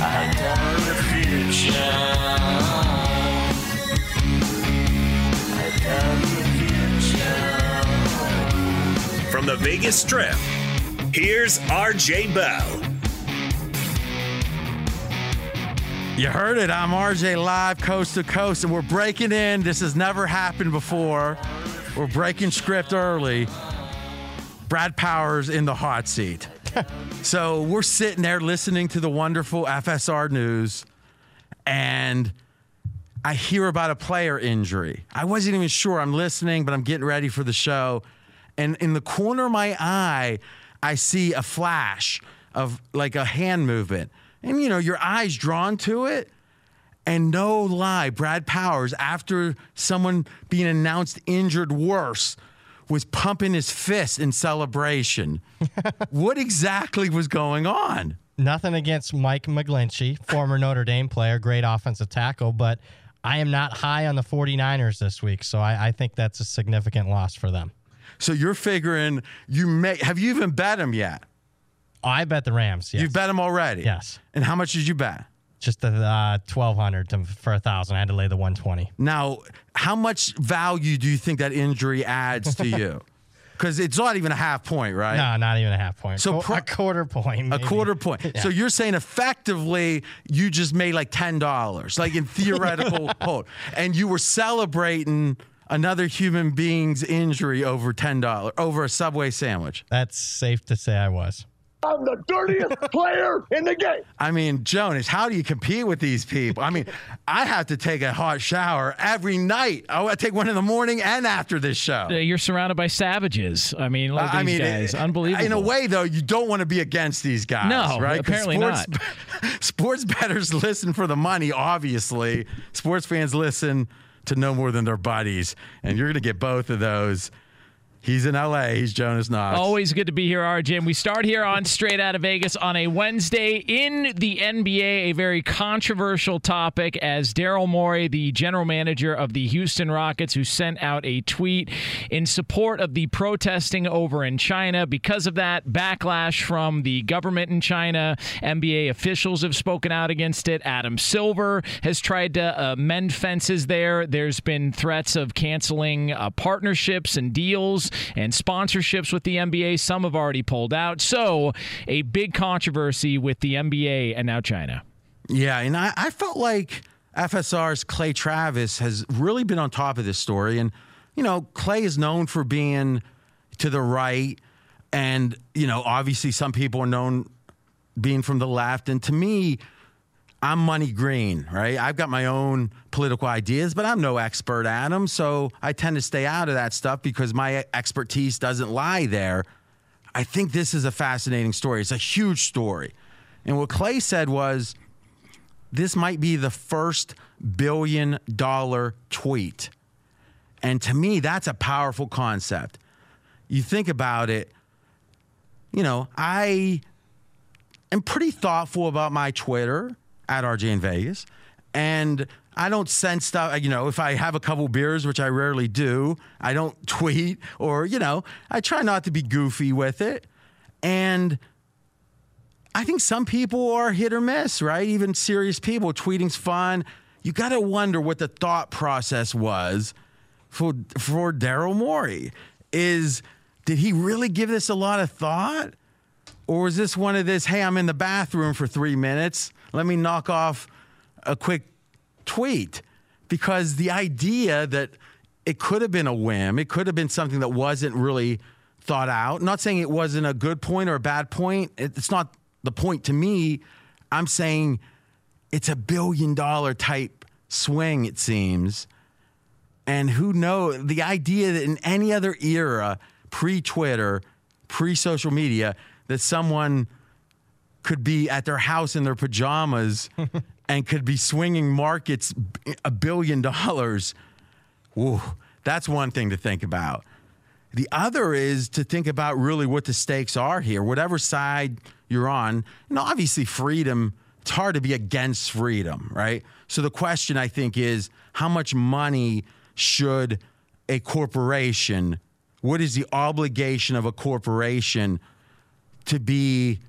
From the Vegas Strip, here's RJ Bell. You heard it. I'm RJ live coast to coast, and we're breaking in. This has never happened before. We're breaking script early. Brad Powers in the hot seat. so we're sitting there listening to the wonderful FSR news, and I hear about a player injury. I wasn't even sure. I'm listening, but I'm getting ready for the show. And in the corner of my eye, I see a flash of like a hand movement. And you know, your eye's drawn to it. And no lie, Brad Powers, after someone being announced injured worse, was pumping his fist in celebration. what exactly was going on? Nothing against Mike McGlinchey, former Notre Dame player, great offensive tackle, but I am not high on the 49ers this week, so I, I think that's a significant loss for them. So you're figuring you may have you even bet them yet? Oh, I bet the Rams. Yes. You bet them already. Yes. And how much did you bet? Just the uh, twelve hundred for a thousand. I had to lay the one twenty. Now, how much value do you think that injury adds to you? Because it's not even a half point, right? No, not even a half point. So So pro- a quarter point. A maybe. quarter point. So you're saying effectively you just made like ten dollars, like in theoretical hold, and you were celebrating another human being's injury over ten dollars over a Subway sandwich. That's safe to say I was. I'm the dirtiest player in the game. I mean, Jonas, how do you compete with these people? I mean, I have to take a hot shower every night. Oh, I take one in the morning and after this show. Uh, You're surrounded by savages. I mean, look at I these mean, guys. it- Unbelievable. In a way, though, you don't want to be against these guys, No, right? apparently sports, Sports bettors listen for the money, obviously. Sports fans listen to no more than their buddies, and you're going to get both of those. He's in LA. He's Jonas Knox. Always good to be here, RJ. And we start here on Straight Out of Vegas on a Wednesday in the NBA, a very controversial topic as Daryl Morey, the general manager of the Houston Rockets, who sent out a tweet in support of the protesting over in China. Because of that, backlash from the government in China. NBA officials have spoken out against it. Adam Silver has tried to uh, mend fences there. There's been threats of canceling uh, partnerships and deals and sponsorships with the NBA. Some have already pulled out. So, a big controversy with the NBA and now China. Yeah, and I, I felt like FSR's Clay Travis has really been on top of this story. And, you know, Clay is known for being to the right. And, you know, obviously some people are known being from the left. And to me, I'm money green, right? I've got my own political ideas, but I'm no expert, Adam. So I tend to stay out of that stuff because my expertise doesn't lie there. I think this is a fascinating story. It's a huge story. And what Clay said was this might be the first billion dollar tweet. And to me, that's a powerful concept. You think about it, you know, I am pretty thoughtful about my Twitter at RJ in Vegas. And I don't send stuff, you know, if I have a couple beers, which I rarely do, I don't tweet or, you know, I try not to be goofy with it. And I think some people are hit or miss, right? Even serious people. Tweeting's fun. You got to wonder what the thought process was for for Daryl Morey. Is did he really give this a lot of thought? Or was this one of this, hey, I'm in the bathroom for three minutes. Let me knock off a quick tweet. Because the idea that it could have been a whim, it could have been something that wasn't really thought out. Not saying it wasn't a good point or a bad point. It's not the point to me. I'm saying it's a billion dollar type swing, it seems. And who knows? The idea that in any other era, pre Twitter, pre social media, that someone could be at their house in their pajamas and could be swinging markets a billion dollars. Ooh, that's one thing to think about. The other is to think about really what the stakes are here, whatever side you're on. And obviously, freedom, it's hard to be against freedom, right? So the question, I think, is how much money should a corporation, what is the obligation of a corporation to be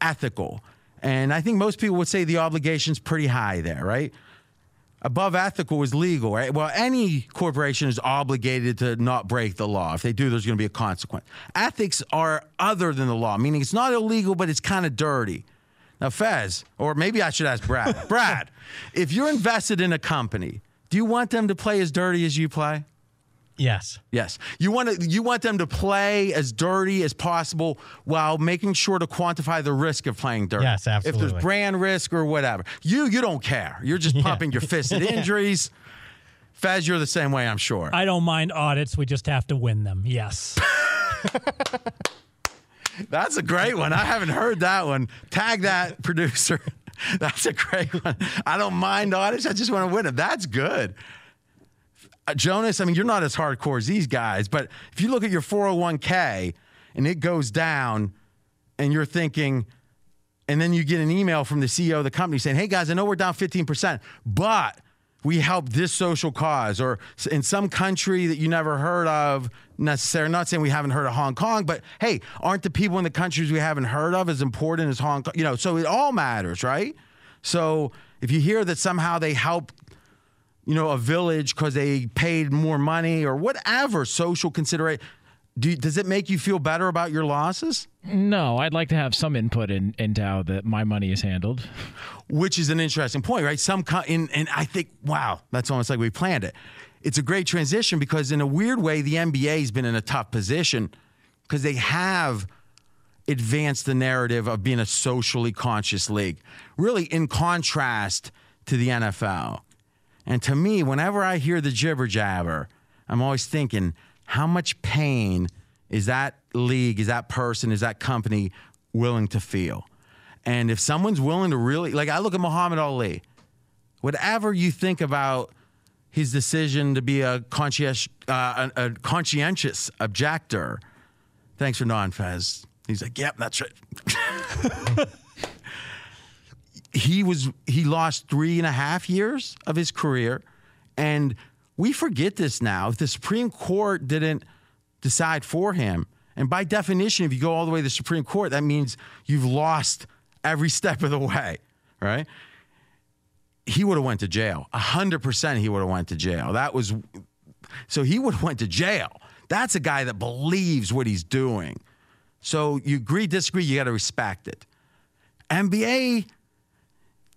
ethical? And I think most people would say the obligation's pretty high there, right? Above ethical is legal, right? Well, any corporation is obligated to not break the law. If they do, there's going to be a consequence. Ethics are other than the law, meaning it's not illegal, but it's kind of dirty. Now, Fez, or maybe I should ask Brad. Brad, if you're invested in a company, do you want them to play as dirty as you play? Yes. Yes. You want to you want them to play as dirty as possible while making sure to quantify the risk of playing dirty. Yes, absolutely. If there's brand risk or whatever. You you don't care. You're just Yeah. pumping your fist at injuries. Fez, you're the same way, I'm sure. I don't mind audits. We just have to win them. Yes. That's a great one. I haven't heard that one. Tag that producer. That's a great one. I don't mind audits. I just want to win them. That's good. Uh, Jonas, I mean, you're not as hardcore as these guys, but if you look at your 401k and it goes down and you're thinking, and then you get an email from the CEO of the company saying, hey guys, I know we're down 15%, but we helped this social cause, or in some country that you never heard of necessarily. Not saying we haven't heard of Hong Kong, but hey, aren't the people in the countries we haven't heard of as important as Hong Kong? You know, so it all matters, right? So if you hear that somehow they helped you know, a village because they paid more money or whatever social consideration. Do, does it make you feel better about your losses? No, I'd like to have some input in, into how that my money is handled. Which is an interesting point, right? Some co- in, and I think, wow, that's almost like we planned it. It's a great transition because in a weird way, the NBA has been in a tough position because they have advanced the narrative of being a socially conscious league, really in contrast to the NFL. And to me, whenever I hear the jibber jabber, I'm always thinking, how much pain is that league, is that person, is that company willing to feel? And if someone's willing to really, like I look at Muhammad Ali, whatever you think about his decision to be a conscientious, uh, a, a conscientious objector. Thanks for nodding, Fez. He's like, yep, that's right. he was he lost three and a half years of his career, and we forget this now. If the Supreme Court didn't decide for him, and by definition, if you go all the way to the Supreme Court, that means you've lost every step of the way, right? He would have went to jail. hundred percent, he would have went to jail. That was so he would have went to jail. That's a guy that believes what he's doing. So you agree, disagree, you got to respect it. NBA,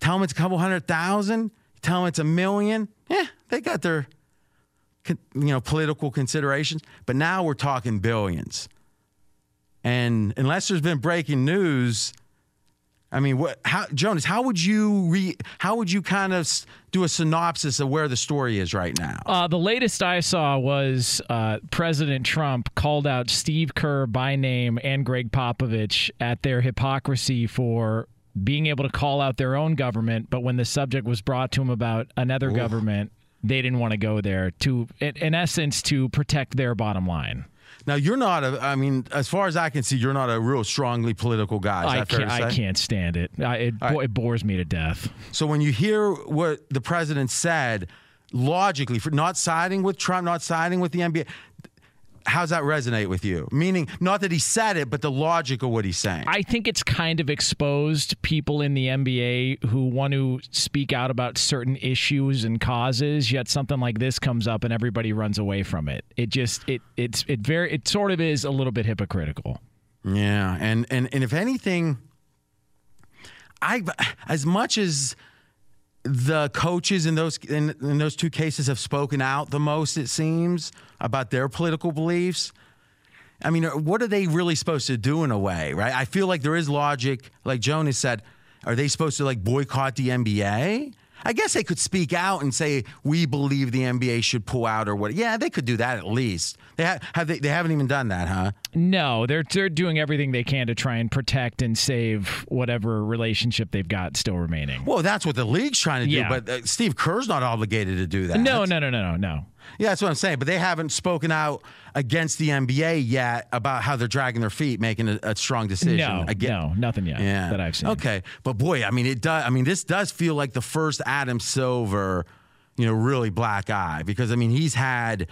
tell them it's a couple hundred thousand, tell them it's a million. Yeah, they got their you know political considerations, but now we're talking billions. And unless there's been breaking news, I mean, what? How, Jonas? How would you re? How would you kind of do a synopsis of where the story is right now? Uh, the latest I saw was uh, President Trump called out Steve Kerr by name and Gregg Popovich at their hypocrisy for being able to call out their own government, but when the subject was brought to him about another Ooh. government, they didn't want to go there to, in essence, to protect their bottom line. Now you're not a. I mean, as far as I can see, you're not a real strongly political guy. I can't, I can't stand it. I, it, right. it bores me to death. So when you hear what the president said, logically, for not siding with Trump, not siding with the NBA, how's that resonate with you? Meaning, not that he said it, but the logic of what he's saying. I think it's kind of exposed people in the NBA who want to speak out about certain issues and causes, yet something like this comes up and everybody runs away from it. It just it it's it very it sort of is a little bit hypocritical. Yeah, and and and if anything, I as much as the coaches in those in, in, those two cases have spoken out the most it seems about their political beliefs. I mean what are they really supposed to do in a way right? I feel like there is logic like jonas said are they supposed to like boycott the nba I guess they could speak out and say we believe the NBA should pull out or what. Yeah, they could do that at least. They ha- have they, they haven't even done that, huh? No, they're they're doing everything they can to try and protect and save whatever relationship they've got still remaining. Well, that's what the league's trying to do, yeah. but uh, Steve Kerr's not obligated to do that. No, no, no, no, no, no. Yeah, that's what I'm saying. But they haven't spoken out against the NBA yet about how they're dragging their feet, making a, a strong decision. No, Again, no, nothing yet yeah. that I've seen. Okay, but boy, I mean, it does. I mean, this does feel like the first Adam Silver, you know, really black eye because I mean, he's had.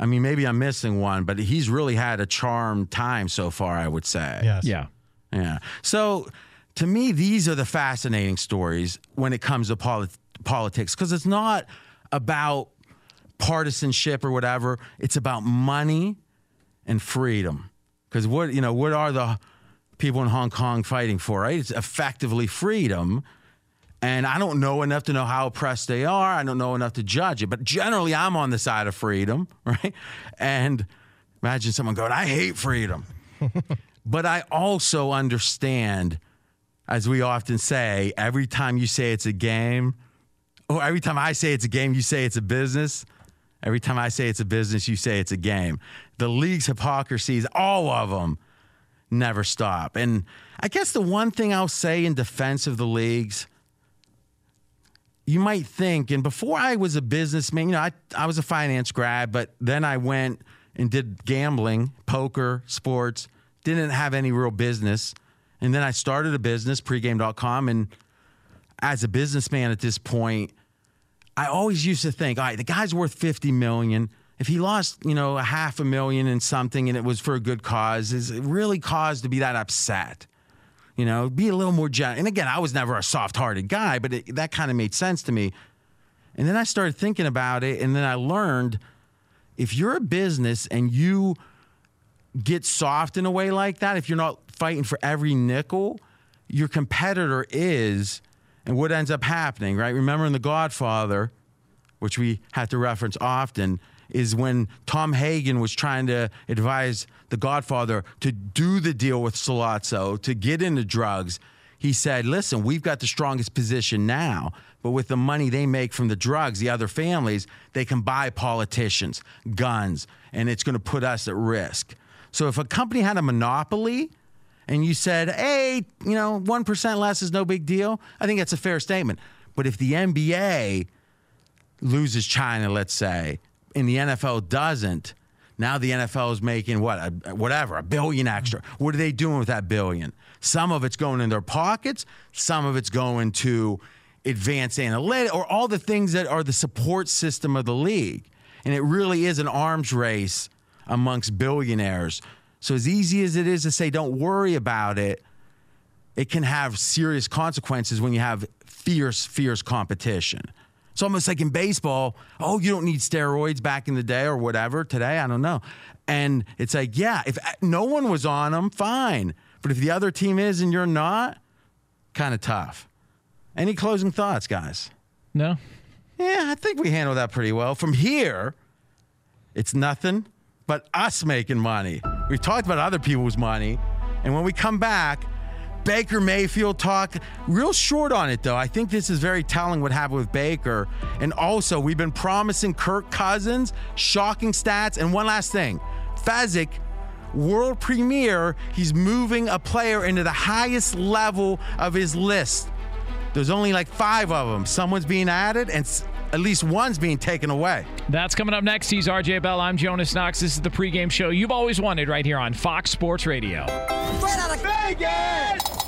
I mean, maybe I'm missing one, but he's really had a charmed time so far. I would say. Yes. Yeah. Yeah. So, to me, these are the fascinating stories when it comes to polit- politics because it's not about partisanship or whatever. It's about money and freedom. Because what you know, what are the people in Hong Kong fighting for? Right? It's effectively freedom. And I don't know enough to know how oppressed they are. I don't know enough to judge it. But generally, I'm on the side of freedom, right? And imagine someone going, "I hate freedom," but I also understand, as we often say, every time you say it's a game, or every time I say it's a game, you say it's a business. Every time I say it's a business, you say it's a game. The league's hypocrisies, all of them, never stop. And I guess the one thing I'll say in defense of the leagues, you might think, and before I was a businessman, you know, I, I was a finance grad, but then I went and did gambling, poker, sports, didn't have any real business. And then I started a business, pregame.com. And as a businessman at this point, I always used to think, all right, the guy's worth 50 million. If he lost, you know, a half a million in something and it was for a good cause, is it really cause to be that upset? You know, be a little more gentle. And again, I was never a soft-hearted guy, but it, that kind of made sense to me. And then I started thinking about it, and then I learned if you're a business and you get soft in a way like that, if you're not fighting for every nickel, your competitor is and what ends up happening, right? Remember in The Godfather, which we have to reference often, is when Tom Hagen was trying to advise The Godfather to do the deal with Sollozzo, to get into drugs. He said, listen, we've got the strongest position now, but with the money they make from the drugs, the other families, they can buy politicians, guns, and it's going to put us at risk. So if a company had a monopoly, and you said, hey, you know, 1% less is no big deal, I think that's a fair statement. But if the NBA loses China, let's say, and the NFL doesn't, now the NFL is making what, a, whatever, a billion extra. What are they doing with that billion? Some of it's going in their pockets, some of it's going to advanced analytics or all the things that are the support system of the league. And it really is an arms race amongst billionaires. So, as easy as it is to say, don't worry about it, it can have serious consequences when you have fierce, fierce competition. It's almost like in baseball, oh, you don't need steroids back in the day or whatever. Today, I don't know. And it's like, yeah, if no one was on them, fine. But if the other team is and you're not, kind of tough. Any closing thoughts, guys? No. Yeah, I think we handled that pretty well. From here, it's nothing but us making money. We've talked about other people's money. And when we come back, Baker Mayfield talk. Real short on it, though. I think this is very telling what happened with Baker. And also, we've been promising Kirk Cousins shocking stats. And one last thing Fezzik, world premiere, he's moving a player into the highest level of his list. There's only like five of them. Someone's being added, and at least one's being taken away. That's coming up next. He's RJ Bell. I'm Jonas Knox. This is the pregame show you've always wanted right here on Fox Sports Radio. Straight out of Vegas!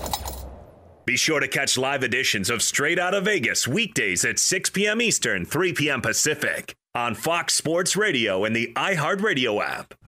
Be sure to catch live editions of Straight Out of Vegas weekdays at 6 p.m. Eastern, 3 p.m. Pacific on Fox Sports Radio and the iHeartRadio app.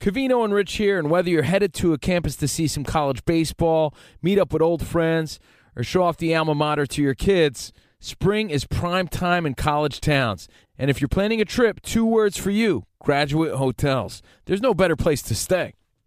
Covino and Rich here, and whether you're headed to a campus to see some college baseball, meet up with old friends, or show off the alma mater to your kids, spring is prime time in college towns. And if you're planning a trip, two words for you graduate hotels. There's no better place to stay.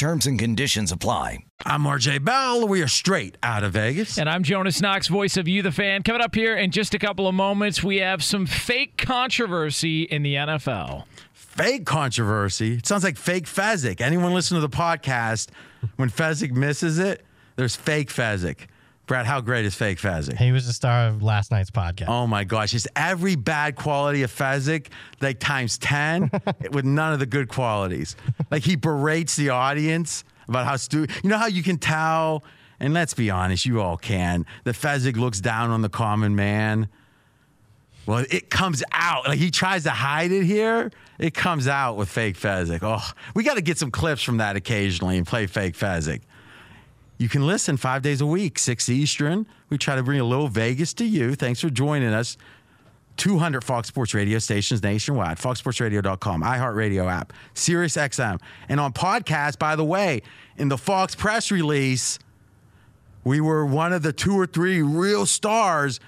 Terms and conditions apply. I'm RJ Bell. We are straight out of Vegas. And I'm Jonas Knox, voice of You, the fan. Coming up here in just a couple of moments, we have some fake controversy in the NFL. Fake controversy. It sounds like fake Fezzik. Anyone listen to the podcast, when Fezzik misses it, there's fake Fezzik. Brad, how great is fake Fezzik? He was the star of last night's podcast. Oh my gosh, just every bad quality of Fezzik, like times 10 with none of the good qualities. Like he berates the audience about how stupid. You know how you can tell, and let's be honest, you all can, that Fezzik looks down on the common man. Well, it comes out. Like he tries to hide it here. It comes out with fake Fezzik. Oh, we got to get some clips from that occasionally and play fake Fezzik. You can listen five days a week, 6 Eastern. We try to bring a little Vegas to you. Thanks for joining us. 200 Fox Sports radio stations nationwide, foxsportsradio.com, iHeartRadio app, Sirius XM. And on podcast, by the way, in the Fox press release, we were one of the two or three real stars.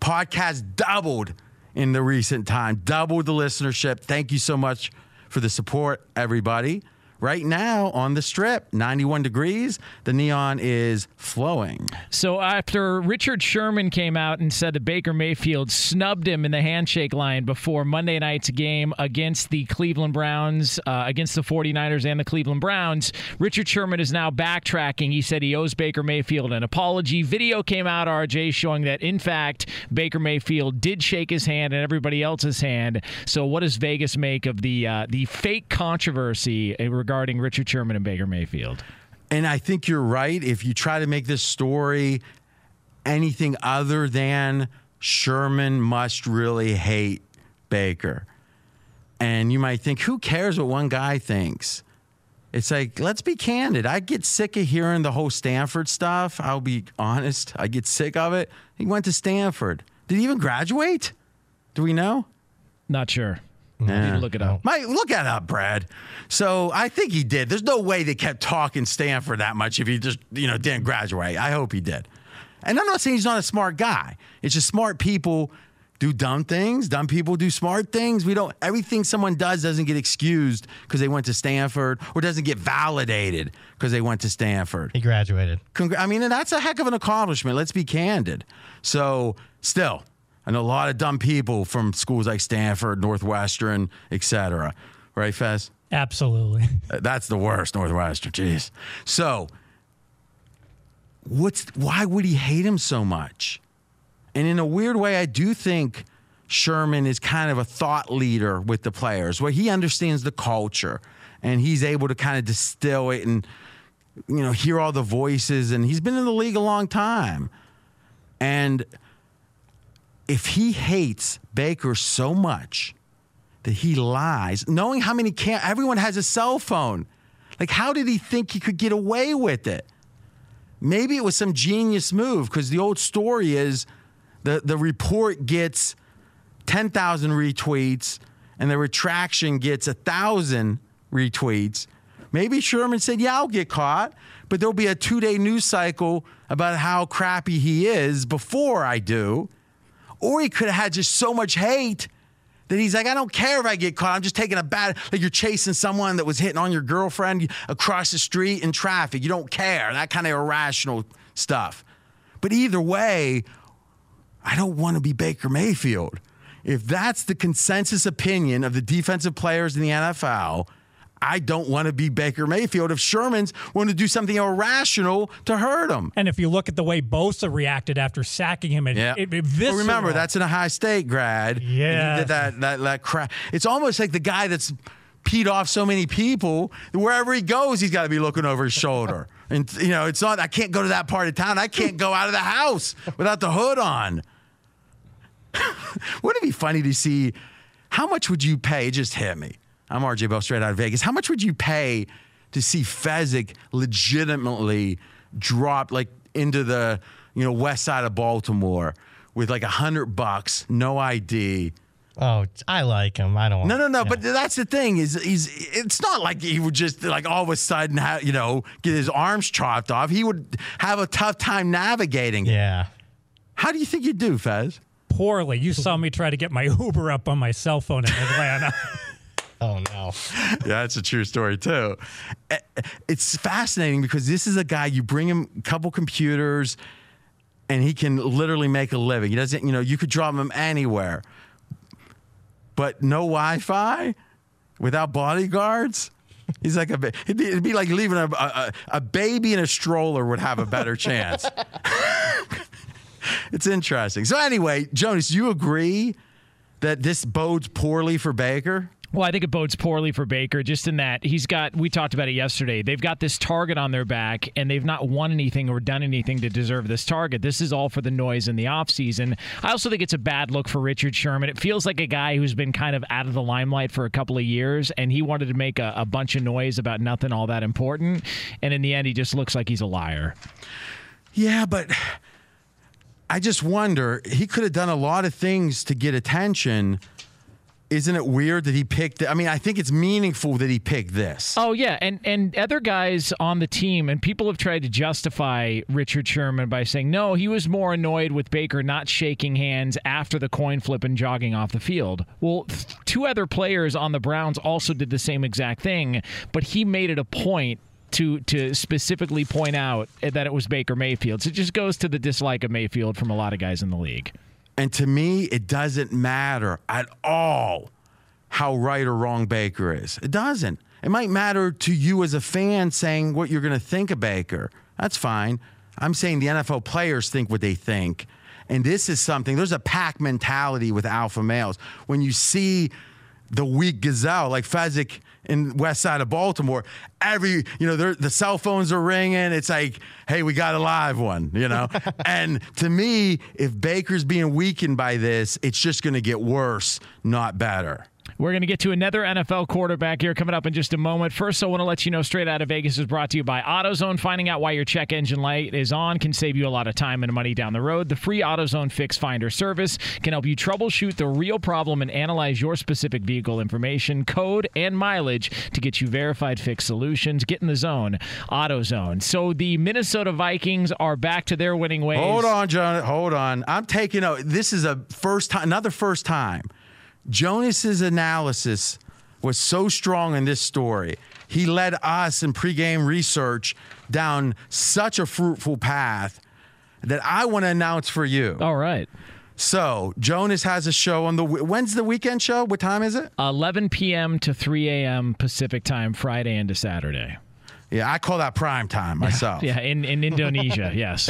Podcast doubled in the recent time, doubled the listenership. Thank you so much for the support, everybody. Right now on the strip, 91 degrees. The neon is flowing. So after Richard Sherman came out and said that Baker Mayfield snubbed him in the handshake line before Monday night's game against the Cleveland Browns, uh, against the 49ers and the Cleveland Browns, Richard Sherman is now backtracking. He said he owes Baker Mayfield an apology. Video came out, RJ, showing that in fact Baker Mayfield did shake his hand and everybody else's hand. So what does Vegas make of the uh, the fake controversy regarding regarding Richard Sherman and Baker Mayfield. And I think you're right. If you try to make this story anything other than Sherman must really hate Baker. And you might think, who cares what one guy thinks? It's like, let's be candid. I get sick of hearing the whole Stanford stuff. I'll be honest. I get sick of it. He went to Stanford. Did he even graduate? Do we know? Not sure. Yeah. look it up. Mike, look it up, Brad. So I think he did. There's no way they kept talking Stanford that much if he just, you know, didn't graduate. I hope he did. And I'm not saying he's not a smart guy. It's just smart people do dumb things. Dumb people do smart things. We don't everything someone does doesn't get excused because they went to Stanford or doesn't get validated because they went to Stanford. He graduated. Congra- I mean, and that's a heck of an accomplishment. Let's be candid. So, still, I know a lot of dumb people from schools like Stanford, Northwestern, etc. Right, Fez? Absolutely. Uh, that's the worst, Northwestern. Jeez. So, what's why would he hate him so much? And in a weird way, I do think Sherman is kind of a thought leader with the players, where he understands the culture and he's able to kind of distill it and you know hear all the voices. And he's been in the league a long time, and if he hates Baker so much that he lies, knowing how many can everyone has a cell phone. Like, how did he think he could get away with it? Maybe it was some genius move because the old story is the, the report gets 10,000 retweets and the retraction gets 1,000 retweets. Maybe Sherman said, Yeah, I'll get caught, but there'll be a two day news cycle about how crappy he is before I do. Or he could have had just so much hate that he's like, I don't care if I get caught. I'm just taking a bad, like you're chasing someone that was hitting on your girlfriend across the street in traffic. You don't care. That kind of irrational stuff. But either way, I don't want to be Baker Mayfield. If that's the consensus opinion of the defensive players in the NFL, I don't want to be Baker Mayfield if Sherman's want to do something irrational to hurt him. And if you look at the way Bosa reacted after sacking him, it, yeah. it, it well, remember that's an Ohio State grad. Yeah, he did that that that crap. It's almost like the guy that's peed off so many people. Wherever he goes, he's got to be looking over his shoulder. And you know, it's not. I can't go to that part of town. I can't go out of the house without the hood on. Wouldn't it be funny to see? How much would you pay? Just hit me I'm RJ Bell straight out of Vegas. How much would you pay to see Fezzik legitimately drop like into the you know west side of Baltimore with like a hundred bucks, no ID. Oh, I like him. I don't. Want No, no, no. yeah. But that's the thing is, he's. It's not like he would just like all of a sudden, have, you know, get his arms chopped off. He would have a tough time navigating. Yeah. How do you think you do, Fez? Poorly. You saw me try to get my Uber up on my cell phone in Atlanta. Oh no. yeah, that's a true story too. Eh, It's fascinating because this is a guy you bring him a couple computers, and he can literally make a living. He doesn't, you know, you could drop him anywhere, but no Wi-Fi, without bodyguards. He's like a. It'd be, it'd be like leaving a, a a baby in a stroller would have a better chance. it's interesting. So anyway, Jonas, you agree that this bodes poorly for Baker? Well, I think it bodes poorly for Baker just in that he's got, we talked about it yesterday, they've got this target on their back and they've not won anything or done anything to deserve this target. This is all for the noise in the offseason. I also think it's a bad look for Richard Sherman. It feels like a guy who's been kind of out of the limelight for a couple of years and he wanted to make a, a bunch of noise about nothing all that important. And in the end, he just looks like he's a liar. Yeah, but I just wonder, he could have done a lot of things to get attention. Isn't it weird that he picked? I mean, I think it's meaningful that he picked this. Oh yeah, and and other guys on the team and people have tried to justify Richard Sherman by saying no, he was more annoyed with Baker not shaking hands after the coin flip and jogging off the field. Well, two other players on the Browns also did the same exact thing, but he made it a point to to specifically point out that it was Baker Mayfield. So it just goes to the dislike of Mayfield from a lot of guys in the league. And to me, it doesn't matter at all how right or wrong Baker is. It doesn't. It might matter to you as a fan saying what you're going to think of Baker. That's fine. I'm saying the NFL players think what they think. And this is something, there's a pack mentality with alpha males. When you see the weak gazelle like Fezzik in west side of Baltimore, every, you know, the cell phones are ringing. It's like, hey, we got a live one, you know? and to me, if Baker's being weakened by this, it's just going to get worse, not better. We're going to get to another NFL quarterback here coming up in just a moment. First, I want to let you know Straight Out of Vegas is brought to you by AutoZone. Finding out why your check engine light is on can save you a lot of time and money down the road. The free AutoZone Fix Finder service can help you troubleshoot the real problem and analyze your specific vehicle information, code, and mileage to get you verified fix solutions. Get in the zone. AutoZone. So the Minnesota Vikings are back to their winning ways. Hold on, John. Hold on. I'm taking a. This is a first time, another first time. Jonas's analysis was so strong in this story. He led us in pregame research down such a fruitful path that I want to announce for you. All right. So Jonas has a show on the. When's the weekend show? What time is it? 11 p.m. to 3 a.m. Pacific time, Friday into Saturday. Yeah, I call that prime time myself. Yeah, in, in Indonesia, yes.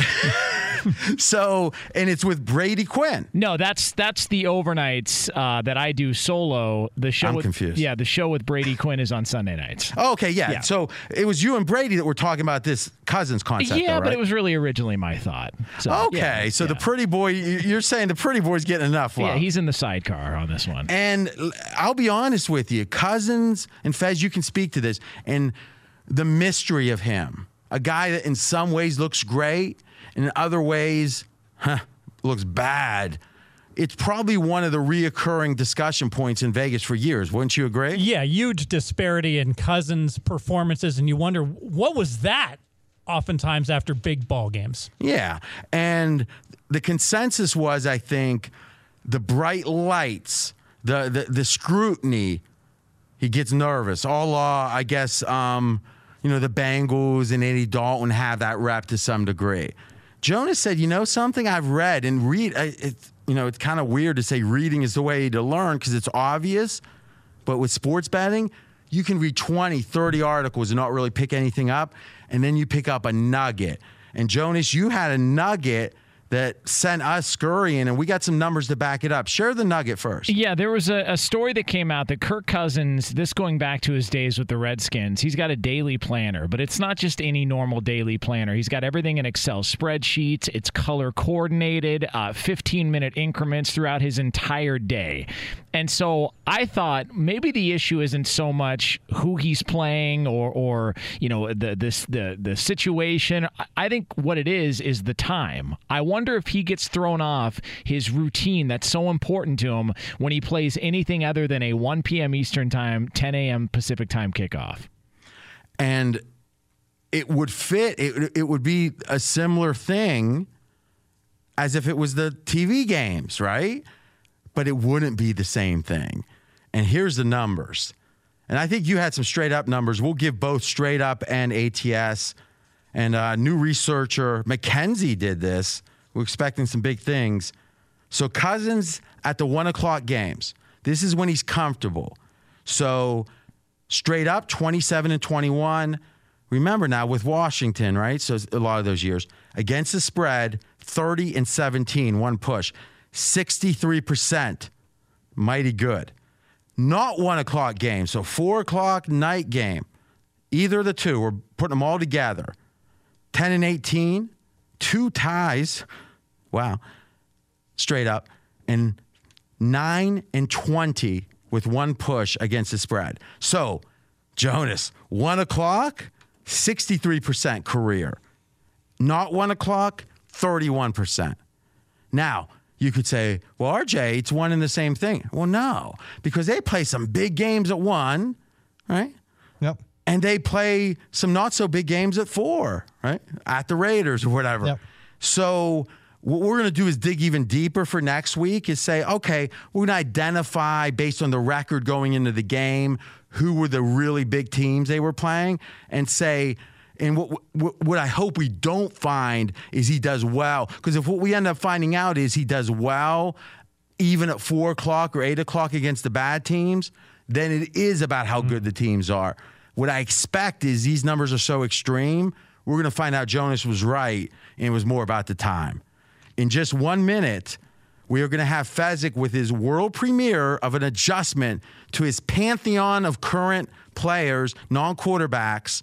So, and it's with Brady Quinn. No, that's that's the overnights uh, that I do solo. The show I'm with, confused. Yeah, the show with Brady Quinn is on Sunday nights. Oh, okay, yeah. Yeah. So it was you and Brady that were talking about this Cousins concept. yeah, though, but it was really originally my thought. So, Okay, yeah, so the pretty boy, you- you're saying the pretty boy's getting enough love. yeah, he's in the sidecar on this one. and I'll be honest with you, Cousins and Fez, you can speak to this, and the mystery of him. A guy that in some ways looks great, and in other ways, huh, looks bad. It's probably one of the reoccurring discussion points in Vegas for years. Wouldn't you agree? yeah, huge disparity in Cousins' performances, and you wonder what was that. Oftentimes after big ball games. Yeah. And the consensus was, I think, the bright lights, the the, the scrutiny, he gets nervous. All law, I guess, um, you know, the Bengals and Andy Dalton have that rep to some degree. Jonas said, you know something I've read and read, it's, you know, it's kind of weird to say reading is the way to learn because it's obvious. But with sports betting, you can read 20, 30 articles and not really pick anything up. And then you pick up a nugget. And Jonas, you had a nugget that sent us scurrying, and we got some numbers to back it up. Share the nugget first. Yeah, there was a, a story that came out that Kirk Cousins, this going back to his days with the Redskins, he's got a daily planner, but it's not just any normal daily planner. He's got everything in Excel spreadsheets, it's color coordinated, uh, 15 minute increments throughout his entire day. And so I thought maybe the issue isn't so much who he's playing or, or you know the this the the situation. I think what it is is the time. I wonder if he gets thrown off his routine that's so important to him when he plays anything other than a 1 p.m. Eastern time, 10 a.m. Pacific time kickoff. And it would fit. It it would be a similar thing as if it was the TV games, right? But it wouldn't be the same thing. And here's the numbers. And I think you had some straight up numbers. We'll give both straight up and ATS. And uh, new researcher McKenzie did this. We're expecting some big things. So Cousins at the one o'clock games. This is when he's comfortable. So straight up 27 and 21. Remember now with Washington, right? So a lot of those years against the spread, 30 and 17, one push, 63%. Mighty good. Not one o'clock game. So four o'clock night game. Either of the two. We're putting them all together. 10 and 18, two ties. Wow. Straight up. And 9 and 20 with one push against the spread. So, Jonas, one o'clock, 63% career. Not one o'clock, 31%. Now, you could say, well, RJ, it's one and the same thing. Well, no, because they play some big games at one, right? Yep. And they play some not so big games at four, right? At the Raiders or whatever. Yep. So, what we're going to do is dig even deeper for next week is say, okay, we're going to identify based on the record going into the game who were the really big teams they were playing and say, and what, what, what I hope we don't find is he does well. Because if what we end up finding out is he does well, even at four o'clock or eight o'clock against the bad teams, then it is about how good the teams are. What I expect is these numbers are so extreme, we're going to find out Jonas was right and it was more about the time. In just one minute, we are going to have Fezzik with his world premiere of an adjustment to his pantheon of current players, non quarterbacks.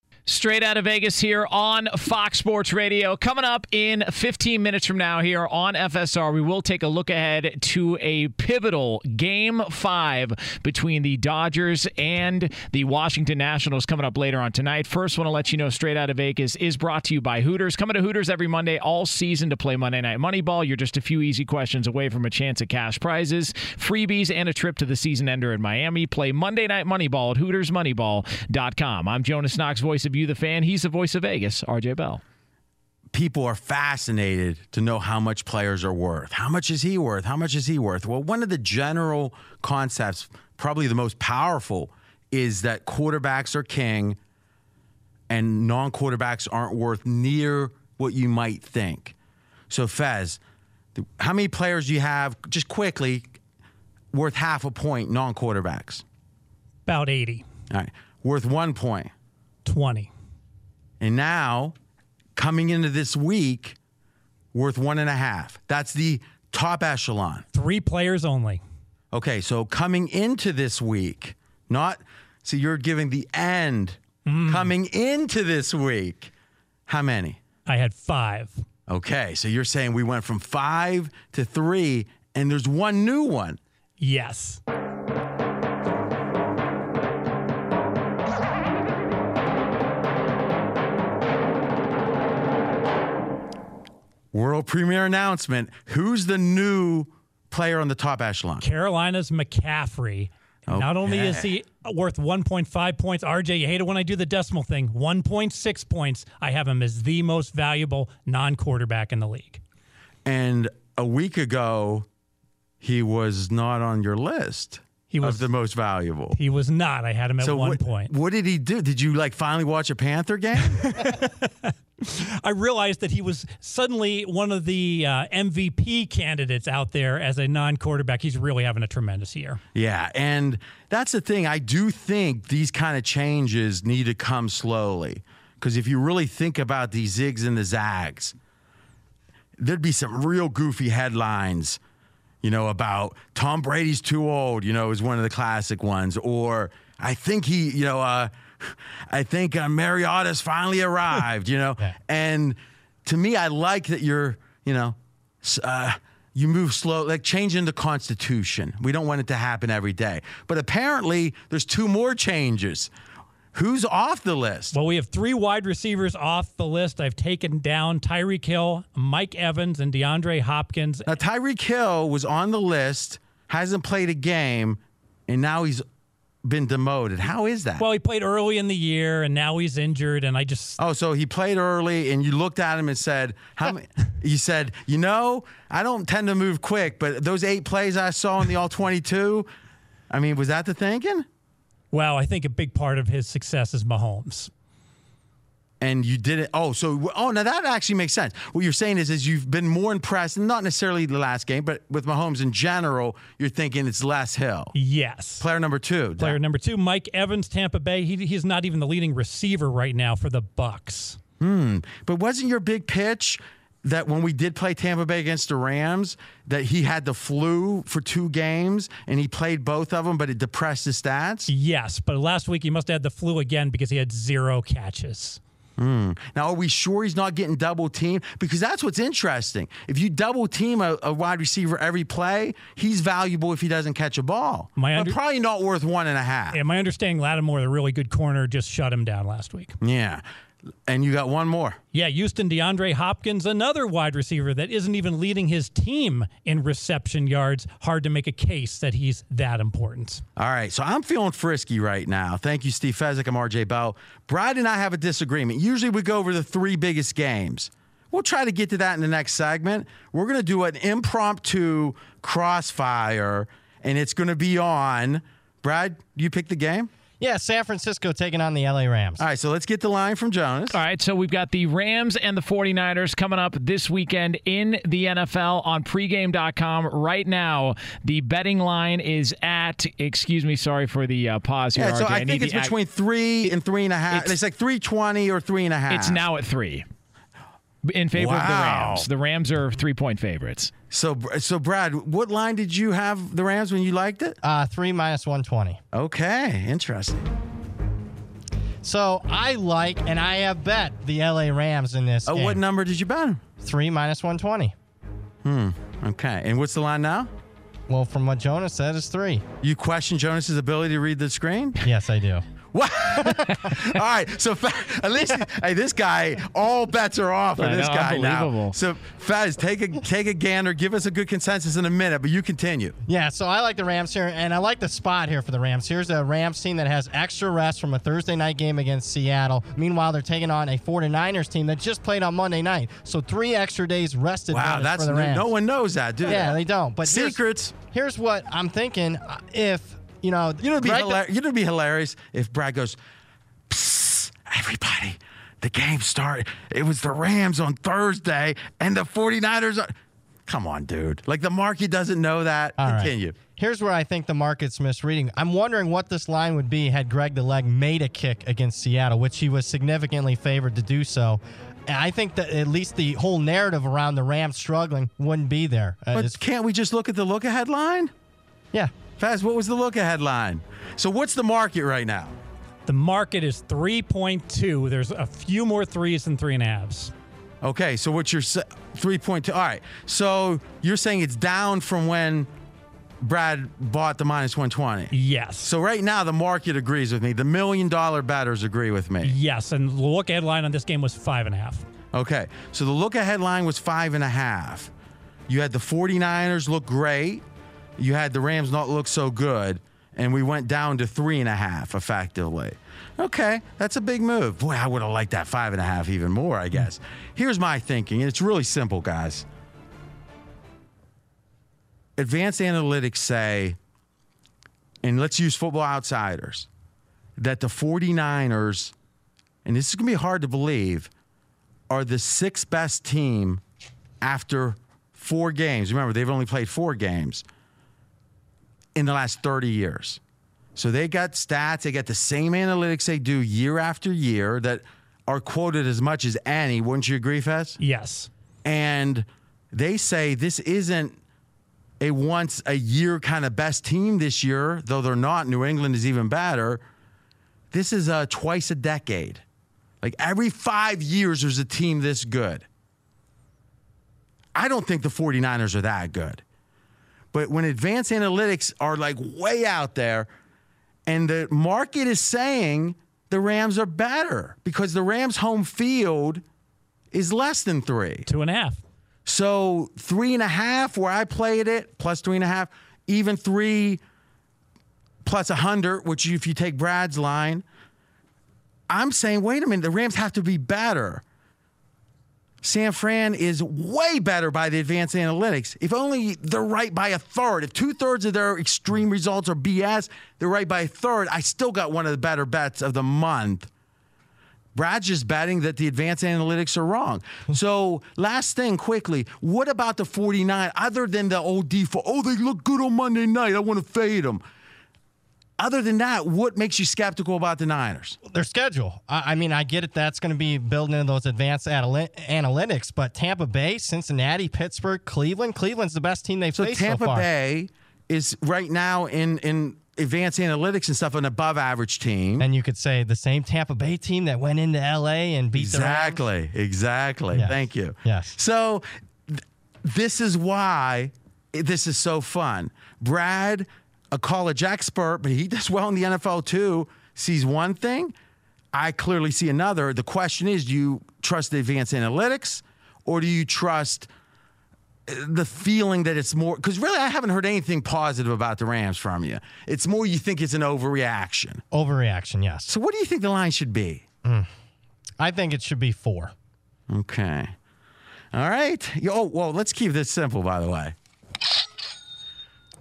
Straight out of Vegas here on Fox Sports Radio. Coming up in 15 minutes from now here on FSR, we will take a look ahead to a pivotal game five between the Dodgers and the Washington Nationals coming up later on tonight. First, want to let you know Straight Out of Vegas is brought to you by Hooters. Coming to Hooters every Monday all season to play Monday Night Moneyball. You're just a few easy questions away from a chance at cash prizes, freebies, and a trip to the season ender in Miami. Play Monday Night Moneyball at HootersMoneyball.com. I'm Jonas Knox, voice of you, the fan. He's the voice of Vegas, RJ Bell. People are fascinated to know how much players are worth. How much is he worth? How much is he worth? Well, one of the general concepts, probably the most powerful, is that quarterbacks are king and non quarterbacks aren't worth near what you might think. So, Fez, how many players do you have, just quickly, worth half a point, non quarterbacks? About 80, All right. Worth one point. 20. And now, coming into this week, worth one and a half. That's the top echelon. Three players only. Okay, so coming into this week, not so you're giving the end. Mm. Coming into this week, how many? I had five. Okay, so you're saying we went from five to three, and there's one new one. Yes. World premiere announcement. Who's the new player on the top echelon? Carolina's McCaffrey. Not only is he worth 1.5 points, RJ, you hate it when I do the decimal thing. 1.6 points. I have him as the most valuable non quarterback in the league. And a week ago, he was not on your list He of was the most valuable. He was not. I had him at one what, point. What did he do? Did you like finally watch a Panther game? I realized that he was suddenly one of the uh, MVP candidates out there as a non quarterback. He's really having a tremendous year. yeah, and that's the thing. I do think these kind of changes need to come slowly because if you really think about these zigs and the zags, there'd be some real goofy headlines. You know about Tom Brady's too old. You know is one of the classic ones, or I think he. You know. uh I think uh, Mariota's finally arrived, you know, and to me, I like that you're, you know, uh, you move slow, like changing the Constitution. We don't want it to happen every day. But apparently, there's two more changes. Who's off the list? Well, we have three wide receivers off the list. I've taken down Tyreek Hill, Mike Evans, and DeAndre Hopkins. Now, Tyreek Hill was on the list, hasn't played a game, and now he's been demoted. How is that? Well, he played early in the year, and now he's injured. And I just Oh, so he played early, and you looked at him and said, "How many?" You said, "You know, I don't tend to move quick, but those eight plays I saw in the all twenty-two, I mean, was that the thinking?" well, I think a big part of his success is Mahomes. And you did it. Oh, so oh, now that actually makes sense. What you're saying is, is you've been more impressed, not necessarily the last game, but with Mahomes in general, you're thinking it's less Hill. Yes. Player number two. Player number two, Mike Evans, Tampa Bay. He, he's not even the leading receiver right now for the Bucs. Hmm. But wasn't your big pitch that when we did play Tampa Bay against the Rams, that he had the flu for two games and he played both of them, but it depressed his stats? Yes, but last week he must have had the flu again because he had zero catches. Hmm. Now, are we sure he's not getting double teamed? Because that's what's interesting. If you double team a, a wide receiver every play, he's valuable if he doesn't catch a ball. My but probably not worth one and a half. Yeah, my understanding, Lattimore, the really good corner, just shut him down last week. Yeah. And you got one more. Yeah, Houston DeAndre Hopkins, another wide receiver that isn't even leading his team in reception yards. Hard to make a case that he's that important. All right, so I'm feeling frisky right now. Thank you, Steve Fezzik. I'm RJ Bell. Brad and I have a disagreement. Usually we go over the three biggest games. We'll try to get to that in the next segment. We're going to do an impromptu crossfire, and it's going to be on. Brad, you pick the game? Yeah, San Francisco taking on the LA Rams. All right, so let's get the line from Jonas. All right, so we've got the Rams and the 49ers coming up this weekend in the NFL on pregame.com. Right now, the betting line is at, excuse me, sorry for the uh, pause here. Yeah, so RJ. I need think it's ac- between three and three and a half. It's- It's, like 320 or three and a half. It's now at three in favor of the Rams. The Rams are three point favorites. So, so Brad, what line did you have the Rams when you liked it? Uh, three minus 120. Okay, interesting. So I like, and I have bet the LA Rams in this. Oh, game. what number did you bet? Three minus 120. Hmm. Okay. And what's the line now? Well, from what Jonas said, it's three. You question Jonas's ability to read the screen? Yes, I do. What? all right. So at least, hey, this guy, all bets are off for this know, guy now. So Fez, take a take a gander. Give us a good consensus in a minute, but you continue. Yeah, so I like the Rams here, and I like the spot here for the Rams. Here's a Rams team that has extra rest from a Thursday night game against Seattle. Meanwhile, they're taking on a 49ers team that just played on Monday night. So three extra days rested Wow, that's for the. Rams. no one knows that, do Yeah, they don't. But secrets. Here's, what I'm thinking: uh, if you know, You know, it'd be, hilar- you know, it'd be hilarious if Brad goes, Psst, everybody, the game started. It was the Rams on Thursday, and the 49ers are. Come on, dude. Like the market doesn't know that. All right. Continue. Here's where I think the market's misreading. I'm wondering what this line would be had Greg the Leg made a kick against Seattle, which he was significantly favored to do so. And I think that at least the whole narrative around the Rams struggling wouldn't be there. Uh, But can't we just look at the look ahead line? yeah. Faz, what was the look ahead line? So what's the market right now? The market is 3.2. There's a few more threes than three and a halves. Okay, so what's your se- 3.2? All right. So you're saying it's down from when Brad bought the minus 120. Yes. So right now the market agrees with me. The million dollar bettors agree with me. Yes, and the look ahead line on this game was five and a half. Okay. So the look ahead line was five and a half. You had the 49ers look great. You had the Rams not look so good. And we went down to three and a half effectively. Okay, that's a big move. Boy, I would have liked that five and a half even more, I guess. Here's my thinking, and it's really simple, guys. Advanced analytics say, and let's use football outsiders, that the 49ers, and this is going to be hard to believe, are the sixth best team after four games. Remember, they've only played four games in the last 30 years. So they got stats, they got the same analytics they do year after year that are quoted as much as any. Wouldn't you agree, Fez? Yes. And they say this isn't a once a year kind of best team this year, though they're not. New England is even better. This is a twice a decade. Like every five years, there's a team this good. I don't think the 49ers are that good. But when advanced analytics are like way out there and the market is saying the Rams are better because the Rams' home field is less than three. Two and a half. So three and a half where I played it, plus three and a half, even three plus a hundred, which if you take Brad's line, I'm saying, wait a minute, the Rams have to be better. San Fran is way better by the advanced analytics. If only they're right by a third. If two thirds of their extreme results are BS, they're right by a third. I still got one of the better bets of the month. Brad's just betting that the advanced analytics are wrong. Hmm. So, last thing quickly, what about the 49 other than the old default? Oh, they look good on Monday night. I want to fade them. Other than that, what makes you skeptical about the Niners? Their schedule. I, I mean, I get it. That's going to be building in those advanced anali- analytics, but Tampa Bay, Cincinnati, Pittsburgh, Cleveland. Cleveland's the best team they've So faced Tampa so far. Bay is right now in in advanced analytics and stuff an above average team. And you could say the same Tampa Bay team that went into LA and beat. Exactly. Exactly. Yes. Thank you. Yes. So th- this is why this is so fun. Brad, a college expert, but he does well in the NFL too, sees one thing. I clearly see another. The question is do you trust the advanced analytics or do you trust uh, the feeling that it's more? Because really, I haven't heard anything positive about the Rams from you. It's more you think it's an overreaction. Overreaction, yes. So, what do you think the line should be? I think it should be four. Okay. All right. Oh, well, let's keep this simple, by the way.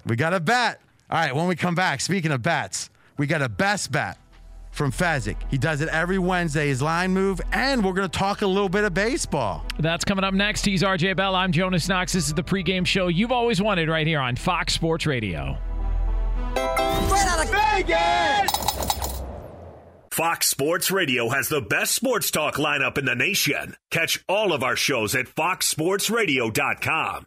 We got a bet. All right, when we come back, speaking of bets, we got a best bet from Fezzik. He does it every Wednesday, his line move, and we're going to talk a little bit of baseball. That's coming up next. He's RJ Bell. I'm Jonas Knox. This is the pregame show you've always wanted right here on Fox Sports Radio. Straight out of Vegas! Fox Sports Radio has the best sports talk lineup in the nation. Catch all of our shows at foxsportsradio.com.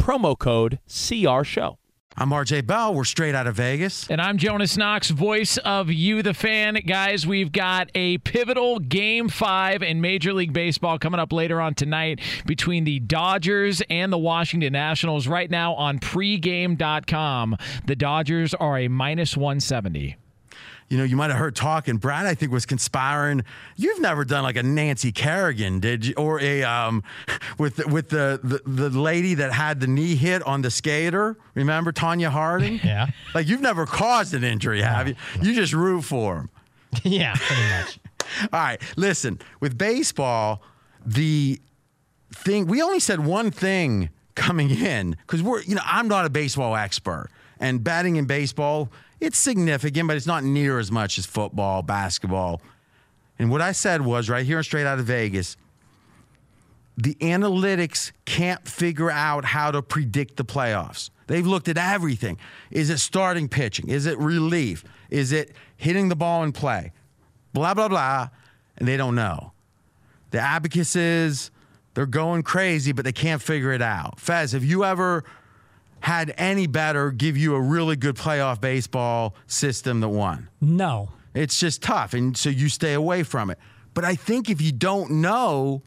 promo code CR Show. I'm RJ Bell. We're straight out of Vegas. And I'm Jonas Knox, voice of You, the fan. Guys, we've got a pivotal game five in Major League Baseball coming up later on tonight between the Dodgers and the Washington Nationals. Right now on pregame.com, the Dodgers are a minus 170 you know, you might have heard talking. Brad, I think, was conspiring. You've never done like a Nancy Kerrigan, did you? Or a um, with with the, the the lady that had the knee hit on the skater. Remember Tonya Harding? Yeah. Like you've never caused an injury, have you? You just root for him. yeah, pretty much. All right, listen. With baseball, the thing we only said one thing coming in because we're you know I'm not a baseball expert and batting in baseball it's significant, but it's not near as much as football, basketball. And what I said was right here straight out of Vegas, the analytics can't figure out how to predict the playoffs. They've looked at everything. Is it starting pitching? Is it relief? Is it hitting the ball in play? Blah, blah, blah. And they don't know. The abacuses, they're going crazy, but they can't figure it out. Fez, have you ever had any bettor give you a really good playoff baseball system that won. No. It's just tough. And so you stay away from it. But I think if you don't know,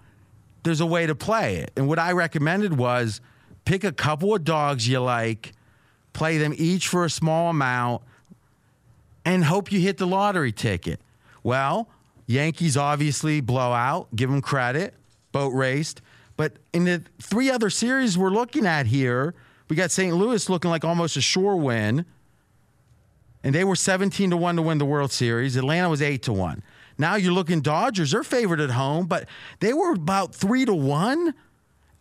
there's a way to play it. And what I recommended was pick a couple of dogs you like, play them each for a small amount, and hope you hit the lottery ticket. Well, Yankees obviously blow out, give them credit, boat raced. But in the three other series we're looking at here, we got St. Louis looking like almost a sure win. And they were 17 to 1 to win the World Series. Atlanta was 8 to 1. Now you're looking Dodgers, they're favored at home, but they were about 3 to 1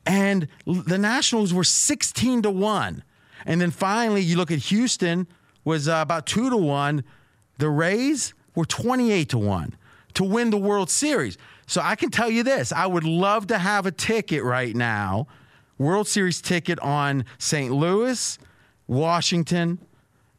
and the Nationals were 16 to 1. And then finally you look at Houston was uh, about 2 to 1. The Rays were 28 to 1 to win the World Series. So I can tell you this, I would love to have a ticket right now World Series ticket on St. Louis, Washington,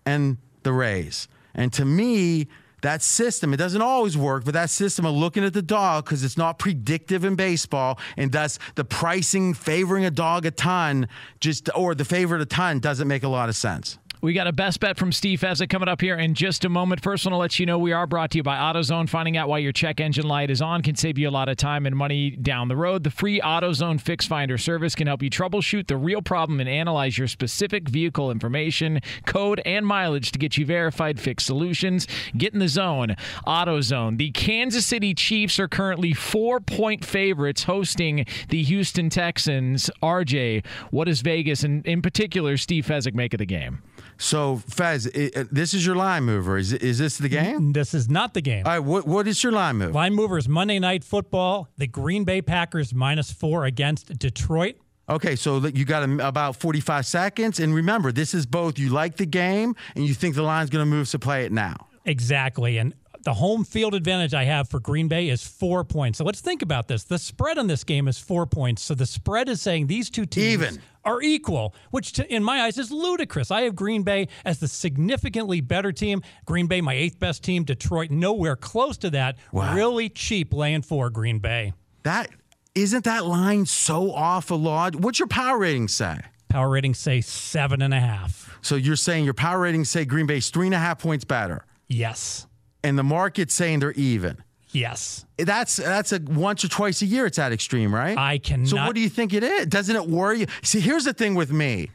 and the Rays. And to me, that system, it doesn't always work, but that system of looking at the dog because it's not predictive in baseball, and thus the pricing favoring a dog a ton, just or the favorite a ton doesn't make a lot of sense. We got a best bet from Steve Fezzik coming up here in just a moment. First, I want to let you know we are brought to you by AutoZone. Finding out why your check engine light is on can save you a lot of time and money down the road. The free AutoZone Fix Finder service can help you troubleshoot the real problem and analyze your specific vehicle information, code, and mileage to get you verified fix solutions. Get in the zone. AutoZone. The Kansas City Chiefs are currently four point favorites hosting the Houston Texans. RJ, what does Vegas and in particular Steve Fezzik make of the game? So, Fez, it, this is your line mover. Is, is this the game? This is not the game. All right, what, what is your line mover? Line mover is Monday Night Football, the Green Bay Packers minus four against Detroit. Okay, so you got about 45 seconds. And remember, this is both you like the game and you think the line's going to move, so play it now. Exactly. And the home field advantage I have for Green Bay is four points. So let's think about this. The spread on this game is four points. So the spread is saying these two teams Even. are equal, which to, in my eyes is ludicrous. I have Green Bay as the significantly better team. Green Bay, my eighth best team. Detroit, nowhere close to that. Wow. Really cheap laying for Green Bay. That isn't that line so off a lot? What's your power rating say? Power ratings say seven and a half. So you're saying your power ratings say Green Bay's three and a half points better. Yes. And the market's saying they're even. Yes. That's that's a once or twice a year it's that extreme, right? I cannot. So what do you think it is? Doesn't it worry you? See, here's the thing with me.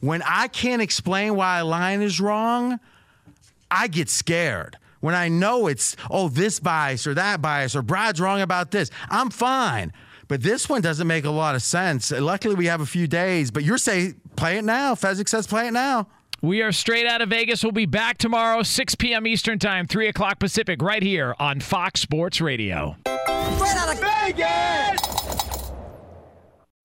When I can't explain why a line is wrong, I get scared. When I know it's, oh, this bias or that bias or Brad's wrong about this, I'm fine. But this one doesn't make a lot of sense. Luckily, we have a few days, but you're saying play it now. Fezzik says play it now. We are straight out of Vegas. We'll be back tomorrow, 6 p.m. Eastern Time, 3 o'clock Pacific, right here on Fox Sports Radio. Straight out of Vegas!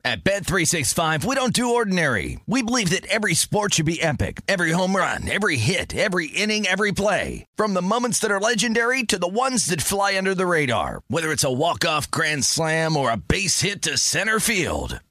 At Bet365, we don't do ordinary. We believe that every sport should be epic. Every home run, every hit, every inning, every play. From the moments that are legendary to the ones that fly under the radar. Whether it's a walk-off grand slam or a base hit to center field.